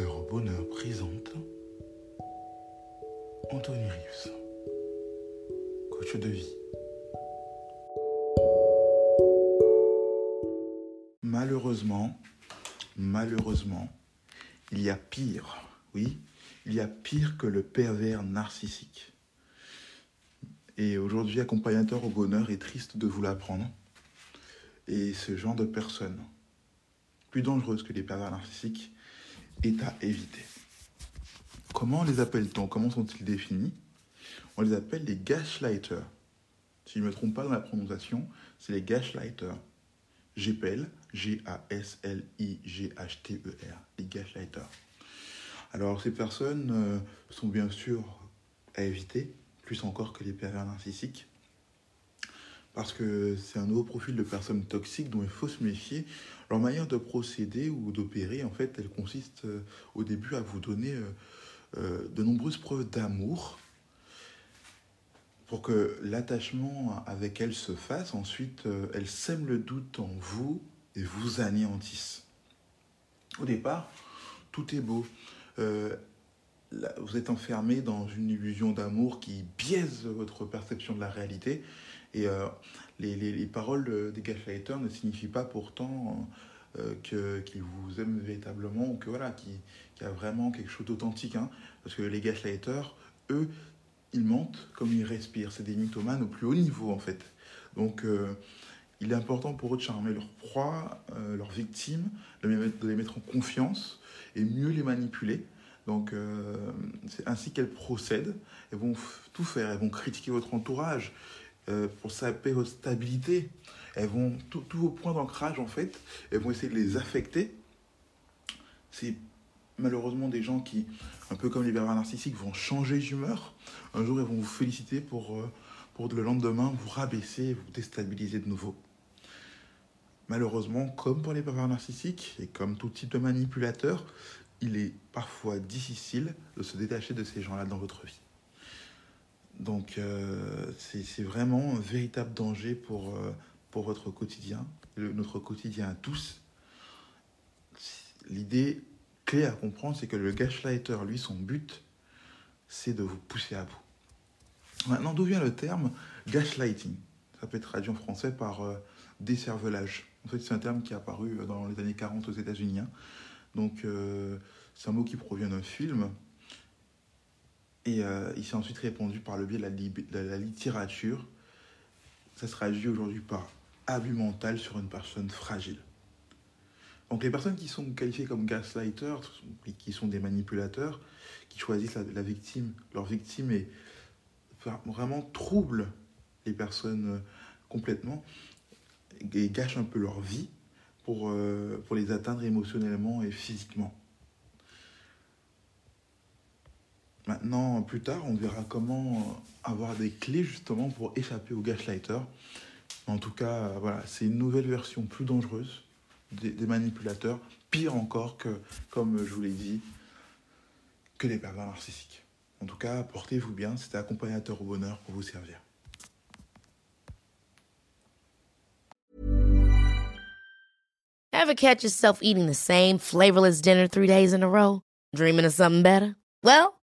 Au bonheur présente Anthony Rives, coach de vie. Malheureusement, malheureusement, il y a pire, oui, il y a pire que le pervers narcissique. Et aujourd'hui, accompagnateur au bonheur est triste de vous l'apprendre. Et ce genre de personne, plus dangereuse que les pervers narcissiques, est à éviter. Comment les appelle-t-on? Comment sont-ils définis? On les appelle les gaslighters. Si je ne me trompe pas dans la prononciation, c'est les gaslighters. GPL, G-A-S-L-I-G-H-T-E-R, les gaslighters. Alors ces personnes euh, sont bien sûr à éviter, plus encore que les pervers narcissiques, parce que c'est un nouveau profil de personnes toxiques dont il faut se méfier. Leur manière de procéder ou d'opérer, en fait, elle consiste euh, au début à vous donner euh, euh, de nombreuses preuves d'amour pour que l'attachement avec elle se fasse. Ensuite, elle sème le doute en vous et vous anéantisse. Au départ, tout est beau. Vous êtes enfermé dans une illusion d'amour qui biaise votre perception de la réalité. Et euh, les, les- les paroles de- des gaslighters ne signifient pas pourtant euh, que- qu'ils vous aiment véritablement ou que voilà, qu'il y a vraiment quelque chose d'authentique. hein. Parce que les gaslighters, eux, ils mentent comme ils respirent. C'est des mythomanes au plus haut niveau, en fait. Donc, euh, il est important pour eux de charmer leur proie, euh, leurs victimes, de les, mettre, en confiance et mieux les manipuler. Donc, c'est ainsi qu'elles procèdent. Elles vont tout faire. Elles vont critiquer votre entourage euh, pour saper votre stabilité. Elles vont, tous vos points d'ancrage, en fait, elles vont essayer de les affecter. C'est malheureusement des gens qui, un peu comme les pervers narcissiques, vont changer d'humeur. Un jour, ils vont vous féliciter pour, euh, pour le lendemain vous rabaisser vous déstabiliser de nouveau. Malheureusement, comme pour les pervers narcissiques et comme tout type de manipulateur, il est parfois difficile de se détacher de ces gens-là dans votre vie. Donc, euh, c'est vraiment un véritable danger pour, euh, pour votre quotidien, notre quotidien à tous. L'idée clé à comprendre, c'est que le gaslighter, lui, son but, c'est de vous pousser à bout. Maintenant, d'où vient le terme gaslighting? Ça peut être traduit en français par euh, décervelage. En fait, c'est un terme qui est apparu euh, dans les années 40 aux États-Unis. hein. Donc, c'est un mot qui provient d'un film. Et euh, il s'est ensuite répandu par le biais de la, littérature. Ça se traduit aujourd'hui par abus mental sur une personne fragile. Donc les personnes qui sont qualifiées comme gaslighters, qui sont des manipulateurs, qui choisissent la, la victime, leur victime et vraiment troublent les personnes euh, complètement et gâchent un peu leur vie pour, euh, pour les atteindre émotionnellement et physiquement. Maintenant, plus tard, on verra comment avoir des clés justement pour échapper aux gaslighters. En tout cas, euh, voilà, c'est une nouvelle version plus dangereuse des, des manipulateurs, pire encore que, comme je vous l'ai dit, que les pervers narcissiques. En tout cas, portez-vous bien, c'était accompagnateur au bonheur pour vous servir. Ever catch yourself eating the same flavorless dinner three days in a row? Dreaming of something better? Well,